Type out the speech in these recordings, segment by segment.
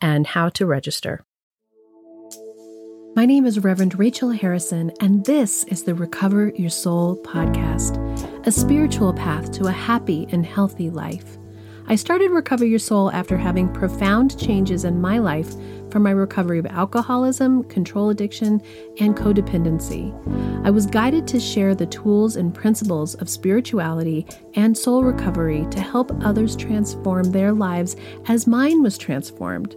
and how to register. My name is Reverend Rachel Harrison, and this is the Recover Your Soul podcast, a spiritual path to a happy and healthy life. I started Recover Your Soul after having profound changes in my life from my recovery of alcoholism, control addiction, and codependency. I was guided to share the tools and principles of spirituality and soul recovery to help others transform their lives as mine was transformed.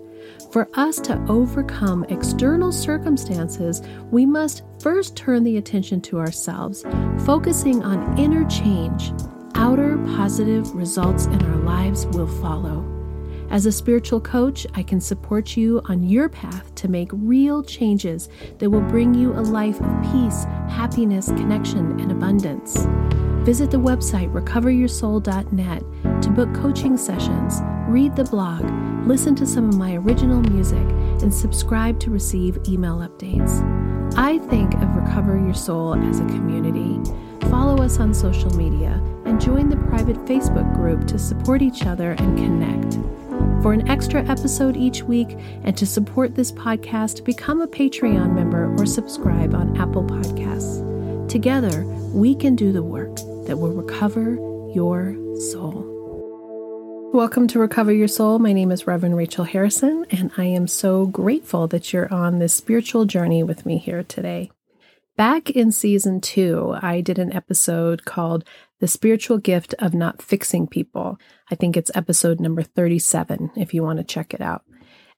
For us to overcome external circumstances, we must first turn the attention to ourselves, focusing on inner change outer positive results in our lives will follow. As a spiritual coach, I can support you on your path to make real changes that will bring you a life of peace, happiness, connection, and abundance. Visit the website recoveryoursoul.net to book coaching sessions, read the blog, listen to some of my original music, and subscribe to receive email updates. I think of Recover Your Soul as a community. Follow us on social media and join the private Facebook group to support each other and connect. For an extra episode each week and to support this podcast, become a Patreon member or subscribe on Apple Podcasts. Together, we can do the work that will recover your soul. Welcome to Recover Your Soul. My name is Reverend Rachel Harrison, and I am so grateful that you're on this spiritual journey with me here today. Back in season two, I did an episode called The Spiritual Gift of Not Fixing People. I think it's episode number 37 if you want to check it out.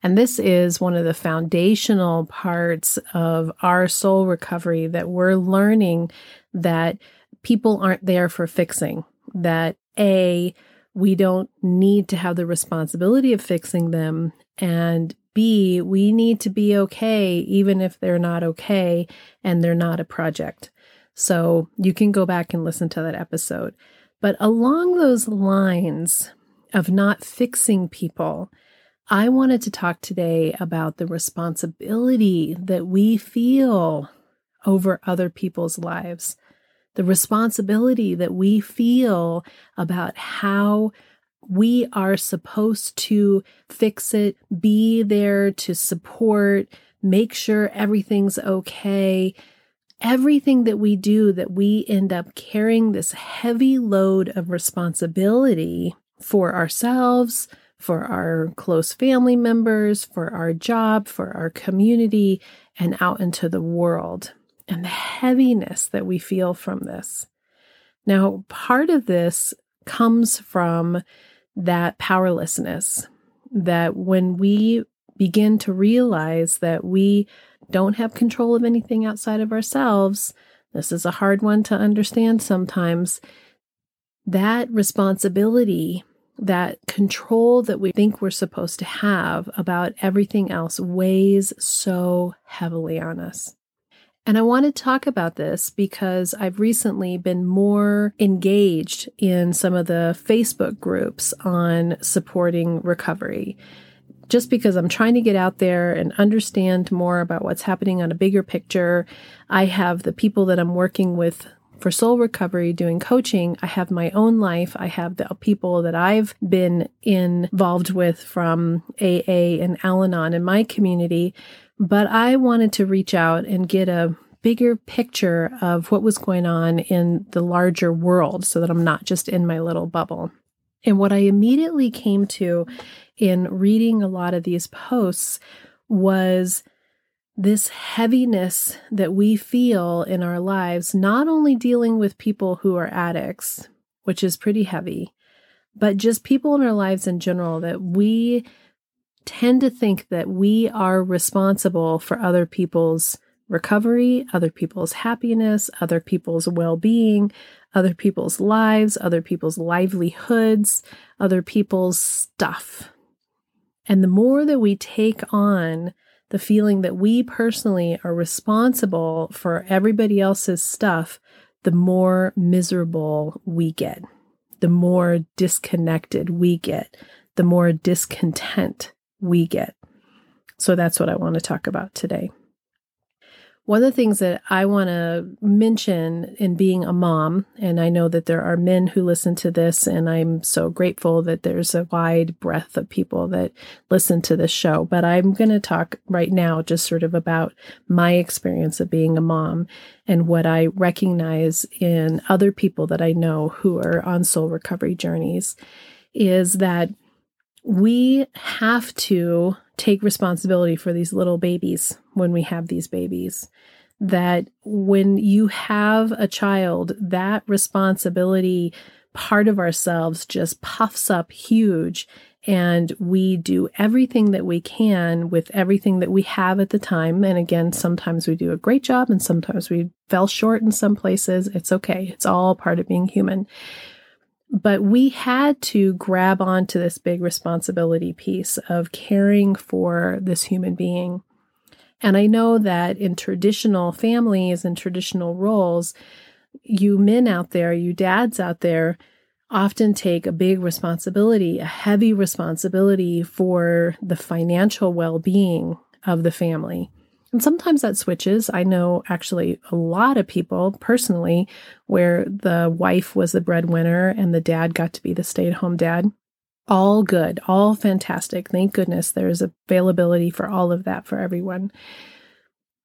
And this is one of the foundational parts of our soul recovery that we're learning that people aren't there for fixing, that A, we don't need to have the responsibility of fixing them, and B, we need to be okay even if they're not okay and they're not a project. So you can go back and listen to that episode. But along those lines of not fixing people, I wanted to talk today about the responsibility that we feel over other people's lives, the responsibility that we feel about how we are supposed to fix it, be there to support, make sure everything's okay. Everything that we do, that we end up carrying this heavy load of responsibility for ourselves, for our close family members, for our job, for our community, and out into the world. And the heaviness that we feel from this. Now, part of this comes from that powerlessness that when we begin to realize that we don't have control of anything outside of ourselves, this is a hard one to understand sometimes. That responsibility, that control that we think we're supposed to have about everything else weighs so heavily on us. And I want to talk about this because I've recently been more engaged in some of the Facebook groups on supporting recovery. Just because I'm trying to get out there and understand more about what's happening on a bigger picture. I have the people that I'm working with for soul recovery doing coaching, I have my own life. I have the people that I've been involved with from AA and Al Anon in my community but I wanted to reach out and get a bigger picture of what was going on in the larger world so that I'm not just in my little bubble. And what I immediately came to in reading a lot of these posts was this heaviness that we feel in our lives, not only dealing with people who are addicts, which is pretty heavy, but just people in our lives in general that we tend to think that we are responsible for other people's recovery, other people's happiness, other people's well being, other people's lives, other people's livelihoods, other people's stuff. And the more that we take on the feeling that we personally are responsible for everybody else's stuff, the more miserable we get, the more disconnected we get, the more discontent we get. So that's what I want to talk about today. One of the things that I want to mention in being a mom, and I know that there are men who listen to this, and I'm so grateful that there's a wide breadth of people that listen to this show. But I'm going to talk right now just sort of about my experience of being a mom and what I recognize in other people that I know who are on soul recovery journeys is that we have to take responsibility for these little babies when we have these babies. That when you have a child, that responsibility part of ourselves just puffs up huge. And we do everything that we can with everything that we have at the time. And again, sometimes we do a great job and sometimes we fell short in some places. It's okay. It's all part of being human. But we had to grab onto this big responsibility piece of caring for this human being. And I know that in traditional families and traditional roles, you men out there, you dads out there, often take a big responsibility, a heavy responsibility for the financial well being of the family. And sometimes that switches. I know actually a lot of people personally where the wife was the breadwinner and the dad got to be the stay at home dad. All good, all fantastic. Thank goodness there's availability for all of that for everyone.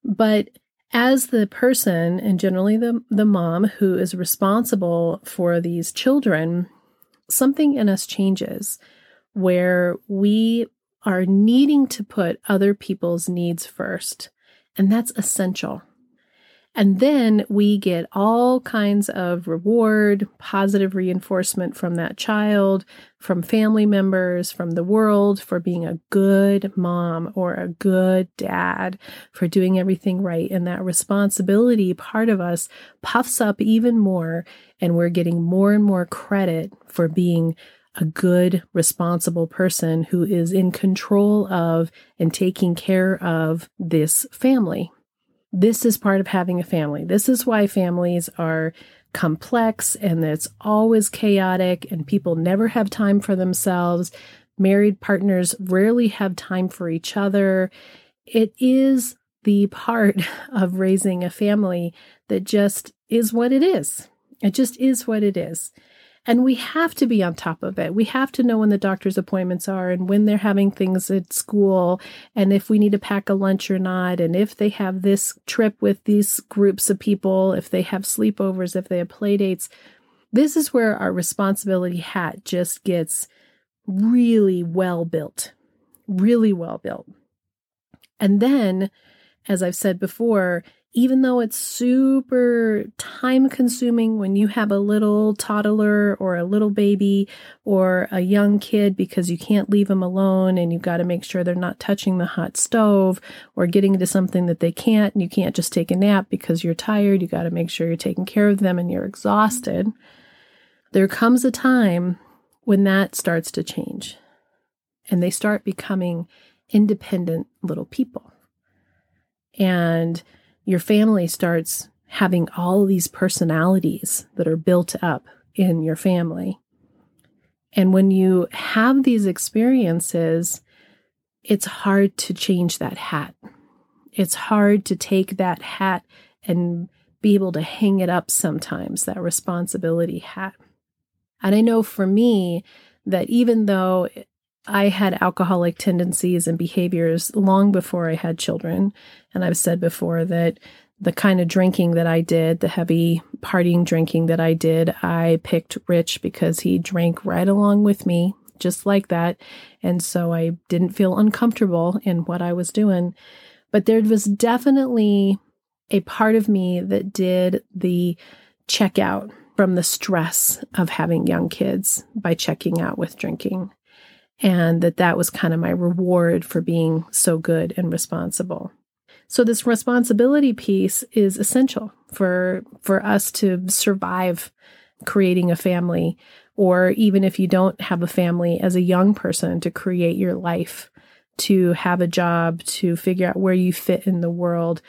But as the person, and generally the, the mom who is responsible for these children, something in us changes where we are needing to put other people's needs first. And that's essential. And then we get all kinds of reward, positive reinforcement from that child, from family members, from the world for being a good mom or a good dad, for doing everything right. And that responsibility part of us puffs up even more. And we're getting more and more credit for being a good, responsible person who is in control of and taking care of this family. This is part of having a family. This is why families are complex and it's always chaotic and people never have time for themselves. Married partners rarely have time for each other. It is the part of raising a family that just is what it is. It just is what it is. And we have to be on top of it. We have to know when the doctor's appointments are and when they're having things at school and if we need to pack a lunch or not. And if they have this trip with these groups of people, if they have sleepovers, if they have play dates. This is where our responsibility hat just gets really well built, really well built. And then, as I've said before, even though it's super time consuming when you have a little toddler or a little baby or a young kid because you can't leave them alone and you've got to make sure they're not touching the hot stove or getting into something that they can't and you can't just take a nap because you're tired. You got to make sure you're taking care of them and you're exhausted. There comes a time when that starts to change and they start becoming independent little people. And your family starts having all these personalities that are built up in your family. And when you have these experiences, it's hard to change that hat. It's hard to take that hat and be able to hang it up sometimes, that responsibility hat. And I know for me that even though I had alcoholic tendencies and behaviors long before I had children. And I've said before that the kind of drinking that I did, the heavy partying drinking that I did, I picked Rich because he drank right along with me, just like that. And so I didn't feel uncomfortable in what I was doing. But there was definitely a part of me that did the checkout from the stress of having young kids by checking out with drinking. And that that was kind of my reward for being so good and responsible. So this responsibility piece is essential for for us to survive creating a family or even if you don't have a family as a young person to create your life, to have a job, to figure out where you fit in the world.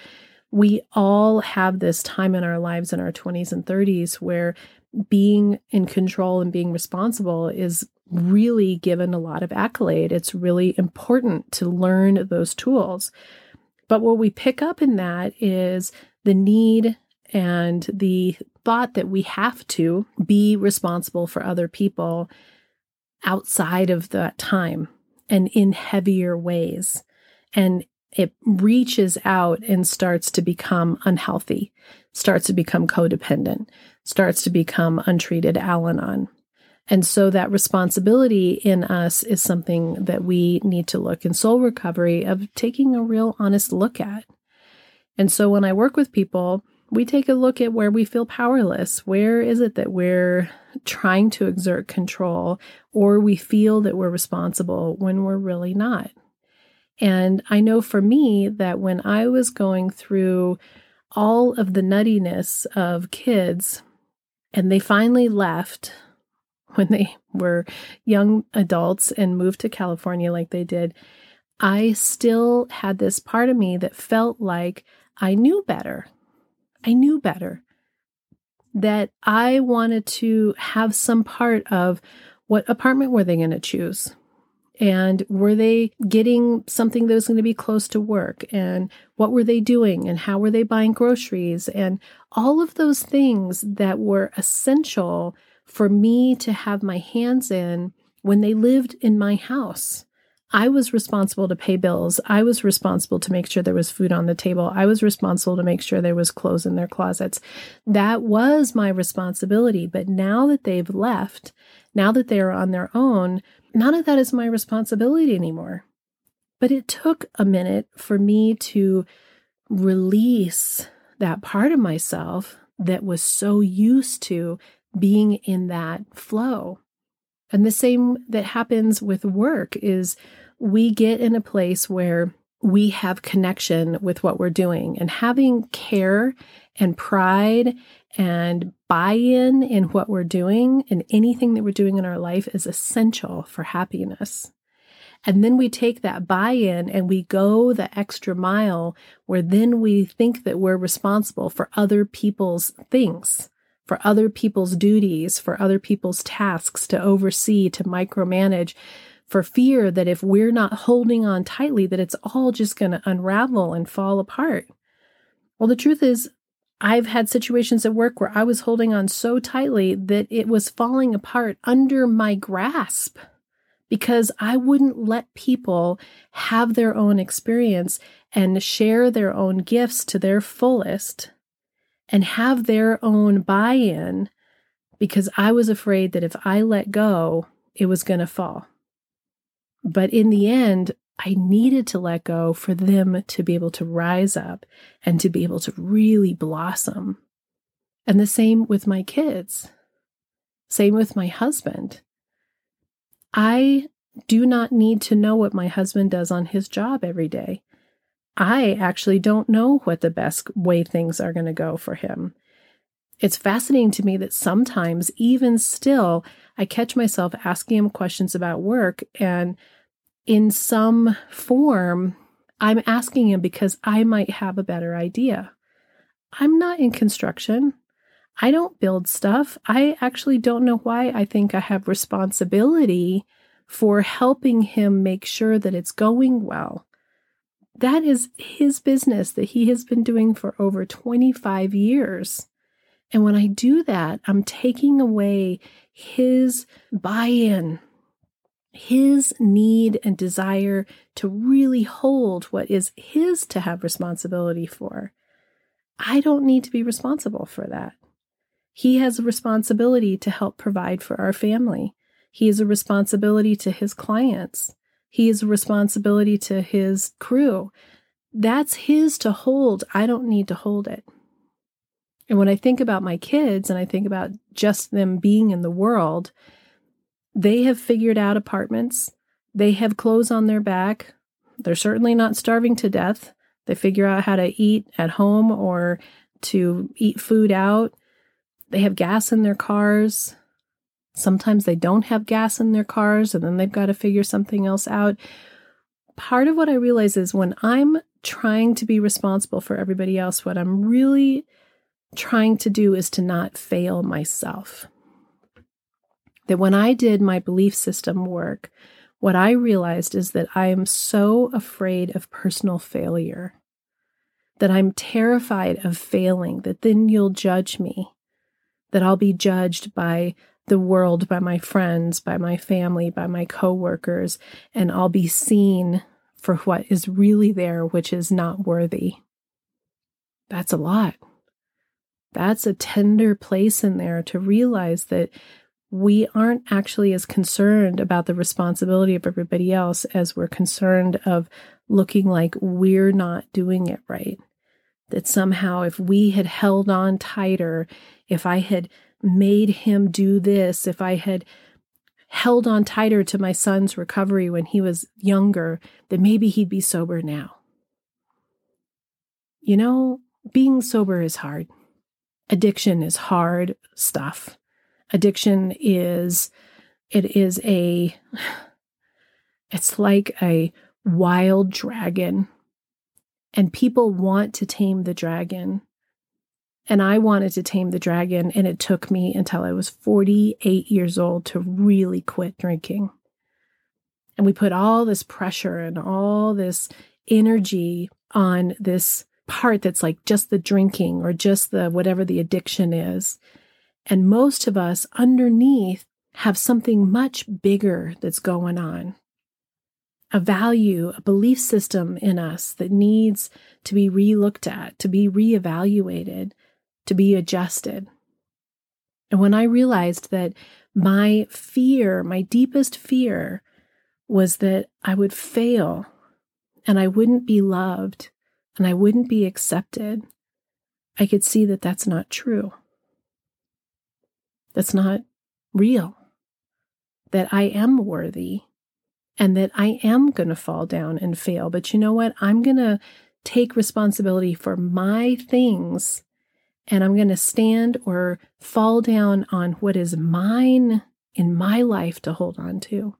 We all have this time in our lives in our 20s and 30s where being in control and being responsible is really given a lot of accolade. It's really important to learn those tools. But what we pick up in that is the need and the thought that we have to be responsible for other people outside of that time and in heavier ways. And it reaches out and starts to become unhealthy, starts to become codependent, starts to become untreated Al Anon. And so that responsibility in us is something that we need to look in soul recovery of taking a real honest look at. And so when I work with people, we take a look at where we feel powerless. Where is it that we're trying to exert control or we feel that we're responsible when we're really not? And I know for me that when I was going through all of the nuttiness of kids and they finally left when they were young adults and moved to California like they did, I still had this part of me that felt like I knew better. I knew better. That I wanted to have some part of what apartment were they going to choose? And were they getting something that was going to be close to work? And what were they doing? And how were they buying groceries? And all of those things that were essential for me to have my hands in when they lived in my house. I was responsible to pay bills. I was responsible to make sure there was food on the table. I was responsible to make sure there was clothes in their closets. That was my responsibility. But now that they've left, now that they are on their own, none of that is my responsibility anymore. But it took a minute for me to release that part of myself that was so used to being in that flow. And the same that happens with work is we get in a place where we have connection with what we're doing and having care and pride and buy in in what we're doing and anything that we're doing in our life is essential for happiness. And then we take that buy in and we go the extra mile where then we think that we're responsible for other people's things for other people's duties, for other people's tasks to oversee, to micromanage, for fear that if we're not holding on tightly, that it's all just going to unravel and fall apart. Well, the truth is, I've had situations at work where I was holding on so tightly that it was falling apart under my grasp because I wouldn't let people have their own experience and share their own gifts to their fullest and have their own buy in because I was afraid that if I let go, it was going to fall. But in the end, I needed to let go for them to be able to rise up and to be able to really blossom. And the same with my kids. Same with my husband. I do not need to know what my husband does on his job every day. I actually don't know what the best way things are going to go for him. It's fascinating to me that sometimes, even still, I catch myself asking him questions about work, and in some form, I'm asking him because I might have a better idea. I'm not in construction. I don't build stuff. I actually don't know why I think I have responsibility for helping him make sure that it's going well that is his business that he has been doing for over 25 years. And when I do that, I'm taking away his buy in, his need and desire to really hold what is his to have responsibility for. I don't need to be responsible for that. He has a responsibility to help provide for our family. He has a responsibility to his clients. He has a responsibility to his crew. That's his to hold. I don't need to hold it. And when I think about my kids and I think about just them being in the world, they have figured out apartments. They have clothes on their back. They're certainly not starving to death. They figure out how to eat at home or to eat food out. They have gas in their cars. Sometimes they don't have gas in their cars and then they've got to figure something else out. Part of what I realize is when I'm trying to be responsible for everybody else, what I'm really trying to do is to not fail myself. That when I did my belief system work, what I realized is that I am so afraid of personal failure, that I'm terrified of failing, that then you'll judge me, that I'll be judged by the world, by my friends, by my family, by my coworkers, and I'll be seen for what is really there, which is not worthy. That's a lot. That's a tender place in there to realize that we aren't actually as concerned about the responsibility of everybody else as we're concerned of looking like we're not doing it right. That somehow, if we had held on tighter, if I had made him do this, if I had held on tighter to my son's recovery when he was younger, then maybe he'd be sober now. You know, being sober is hard. Addiction is hard stuff addiction is it is a it's like a wild dragon and people want to tame the dragon and I wanted to tame the dragon and it took me until I was 48 years old to really quit drinking. And we put all this pressure and all this energy on this part that's like just the drinking or just the whatever the addiction is. And most of us underneath have something much bigger that's going on. A value, a belief system in us that needs to be relooked at, to be reevaluated, to be adjusted. And when I realized that my fear, my deepest fear, was that I would fail and I wouldn't be loved and I wouldn't be accepted, I could see that that's not true that's not real, that I am worthy and that I am going to fall down and fail. But you know what? I'm going to take responsibility for my things and I'm going to stand or fall down on what is mine in my life to hold on to.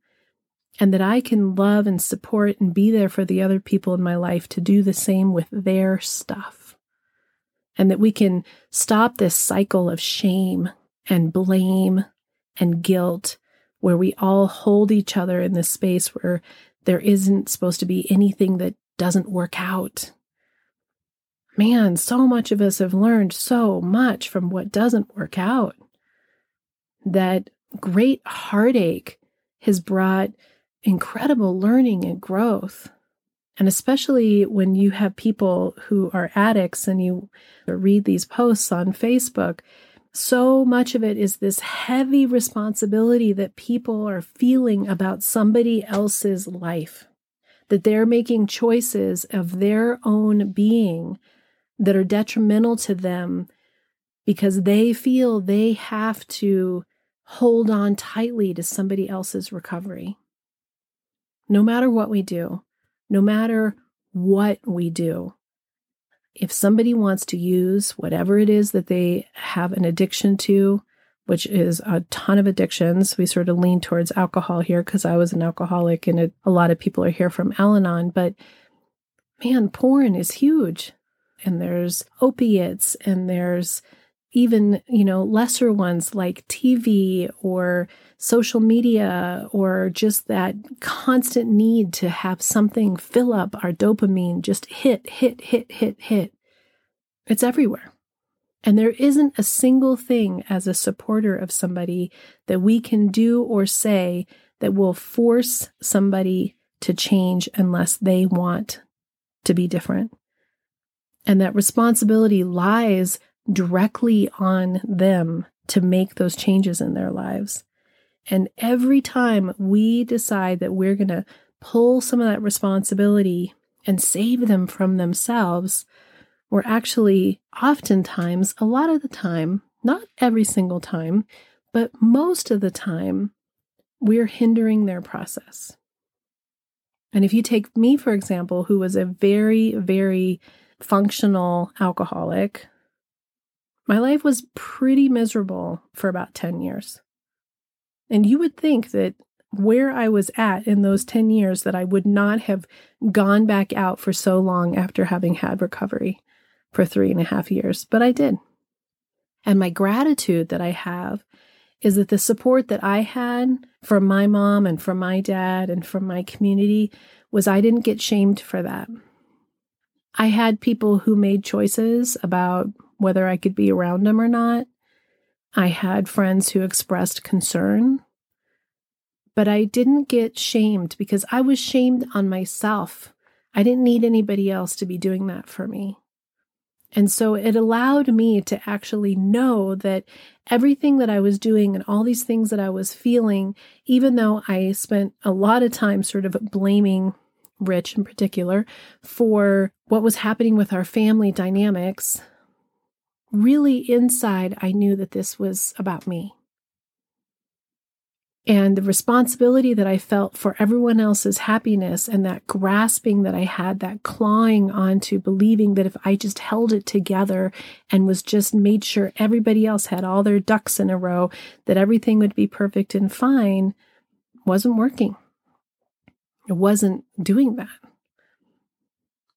And that I can love and support and be there for the other people in my life to do the same with their stuff. And that we can stop this cycle of shame and blame and guilt, where we all hold each other in this space where there isn't supposed to be anything that doesn't work out. Man, so much of us have learned so much from what doesn't work out. That great heartache has brought incredible learning and growth. And especially when you have people who are addicts and you read these posts on Facebook, so much of it is this heavy responsibility that people are feeling about somebody else's life, that they're making choices of their own being that are detrimental to them because they feel they have to hold on tightly to somebody else's recovery. No matter what we do, no matter what we do, if somebody wants to use whatever it is that they have an addiction to, which is a ton of addictions, we sort of lean towards alcohol here because I was an alcoholic and it, a lot of people are here from Al Anon. But man, porn is huge. And there's opiates and there's even, you know, lesser ones like TV or social media or just that constant need to have something fill up our dopamine, just hit, hit, hit, hit, hit. It's everywhere. And there isn't a single thing as a supporter of somebody that we can do or say that will force somebody to change unless they want to be different. And that responsibility lies directly on them to make those changes in their lives. And every time we decide that we're going to pull some of that responsibility and save them from themselves, we're actually oftentimes, a lot of the time, not every single time, but most of the time, we're hindering their process. And if you take me, for example, who was a very, very functional alcoholic, my life was pretty miserable for about 10 years. And you would think that where I was at in those 10 years, that I would not have gone back out for so long after having had recovery for three and a half years, but I did. And my gratitude that I have is that the support that I had from my mom and from my dad and from my community was I didn't get shamed for that. I had people who made choices about whether I could be around them or not. I had friends who expressed concern, but I didn't get shamed because I was shamed on myself. I didn't need anybody else to be doing that for me. And so it allowed me to actually know that everything that I was doing and all these things that I was feeling, even though I spent a lot of time sort of blaming Rich in particular for what was happening with our family dynamics, really inside, I knew that this was about me and the responsibility that I felt for everyone else's happiness and that grasping that I had, that clawing onto believing that if I just held it together and was just made sure everybody else had all their ducks in a row, that everything would be perfect and fine, wasn't working. It wasn't doing that.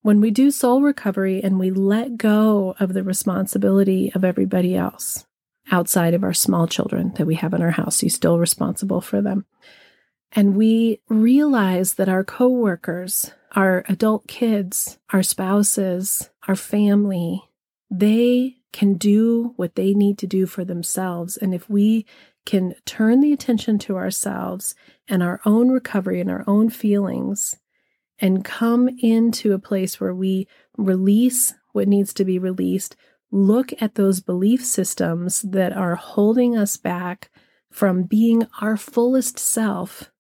When we do soul recovery and we let go of the responsibility of everybody else, outside of our small children that we have in our house. He's still responsible for them. And we realize that our coworkers, our adult kids, our spouses, our family, they can do what they need to do for themselves. And if we can turn the attention to ourselves and our own recovery and our own feelings and come into a place where we release what needs to be released, look at those belief systems that are holding us back from being our fullest self.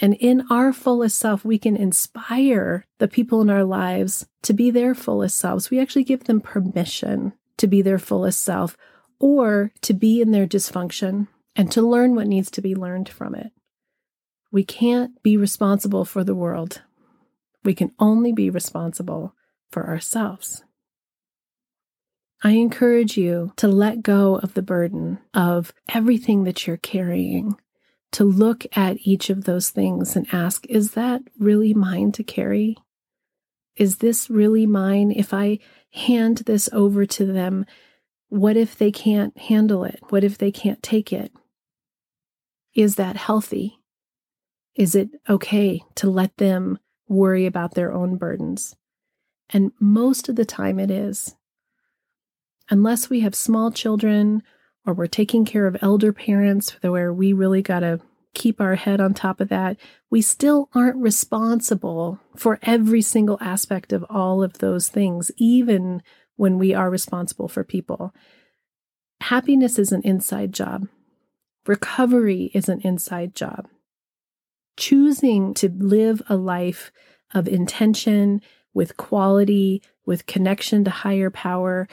And in our fullest self, we can inspire the people in our lives to be their fullest selves. We actually give them permission to be their fullest self or to be in their dysfunction and to learn what needs to be learned from it. We can't be responsible for the world. We can only be responsible for ourselves. I encourage you to let go of the burden of everything that you're carrying, to look at each of those things and ask, is that really mine to carry? Is this really mine? If I hand this over to them, what if they can't handle it? What if they can't take it? Is that healthy? Is it okay to let them worry about their own burdens? And most of the time it is unless we have small children or we're taking care of elder parents where we really got to keep our head on top of that, we still aren't responsible for every single aspect of all of those things, even when we are responsible for people. Happiness is an inside job. Recovery is an inside job. Choosing to live a life of intention, with quality, with connection to higher power,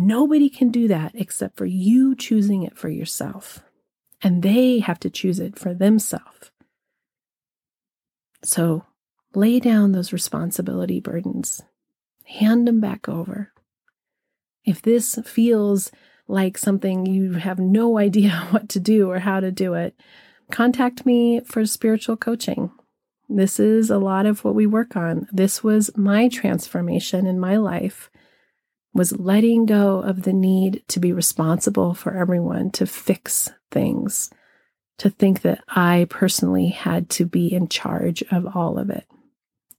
Nobody can do that except for you choosing it for yourself. And they have to choose it for themselves. So lay down those responsibility burdens, hand them back over. If this feels like something you have no idea what to do or how to do it, contact me for spiritual coaching. This is a lot of what we work on. This was my transformation in my life was letting go of the need to be responsible for everyone, to fix things, to think that I personally had to be in charge of all of it.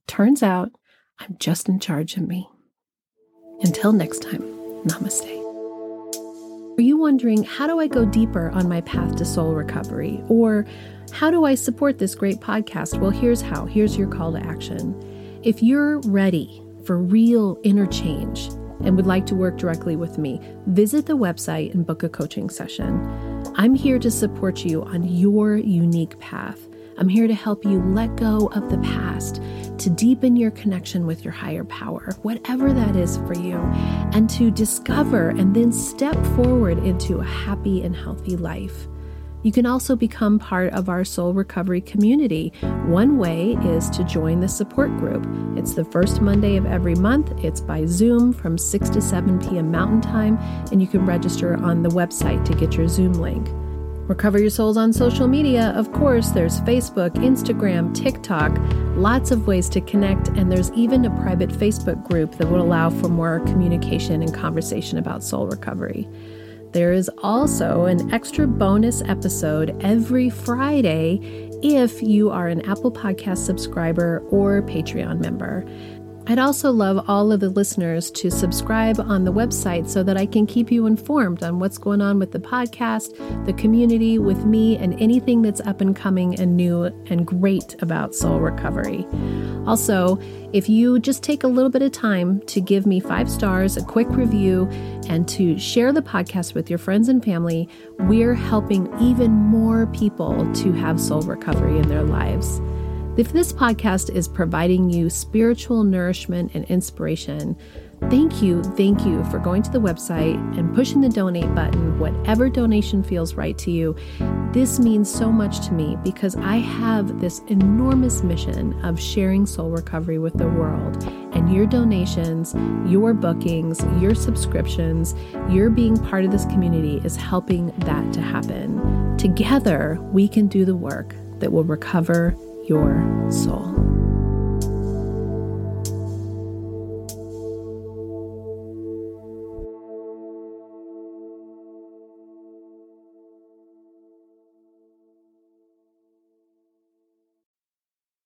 Turns out I'm just in charge of me. Until next time, namaste. Are you wondering how do I go deeper on my path to soul recovery? Or how do I support this great podcast? Well, here's how. Here's your call to action. If you're ready for real inner change, and would like to work directly with me, visit the website and book a coaching session. I'm here to support you on your unique path. I'm here to help you let go of the past, to deepen your connection with your higher power, whatever that is for you, and to discover and then step forward into a happy and healthy life. You can also become part of our soul recovery community. One way is to join the support group. It's the first Monday of every month. It's by Zoom from 6 to 7 p.m. Mountain Time, and you can register on the website to get your Zoom link. Recover Your Souls on social media. Of course, there's Facebook, Instagram, TikTok, lots of ways to connect, and there's even a private Facebook group that will allow for more communication and conversation about soul recovery. There is also an extra bonus episode every Friday if you are an Apple Podcast subscriber or Patreon member. I'd also love all of the listeners to subscribe on the website so that I can keep you informed on what's going on with the podcast, the community, with me, and anything that's up and coming and new and great about soul recovery. Also, if you just take a little bit of time to give me five stars, a quick review, and to share the podcast with your friends and family, we're helping even more people to have soul recovery in their lives. If this podcast is providing you spiritual nourishment and inspiration, thank you, thank you for going to the website and pushing the donate button, whatever donation feels right to you. This means so much to me because I have this enormous mission of sharing soul recovery with the world. And your donations, your bookings, your subscriptions, your being part of this community is helping that to happen. Together, we can do the work that will recover your soul.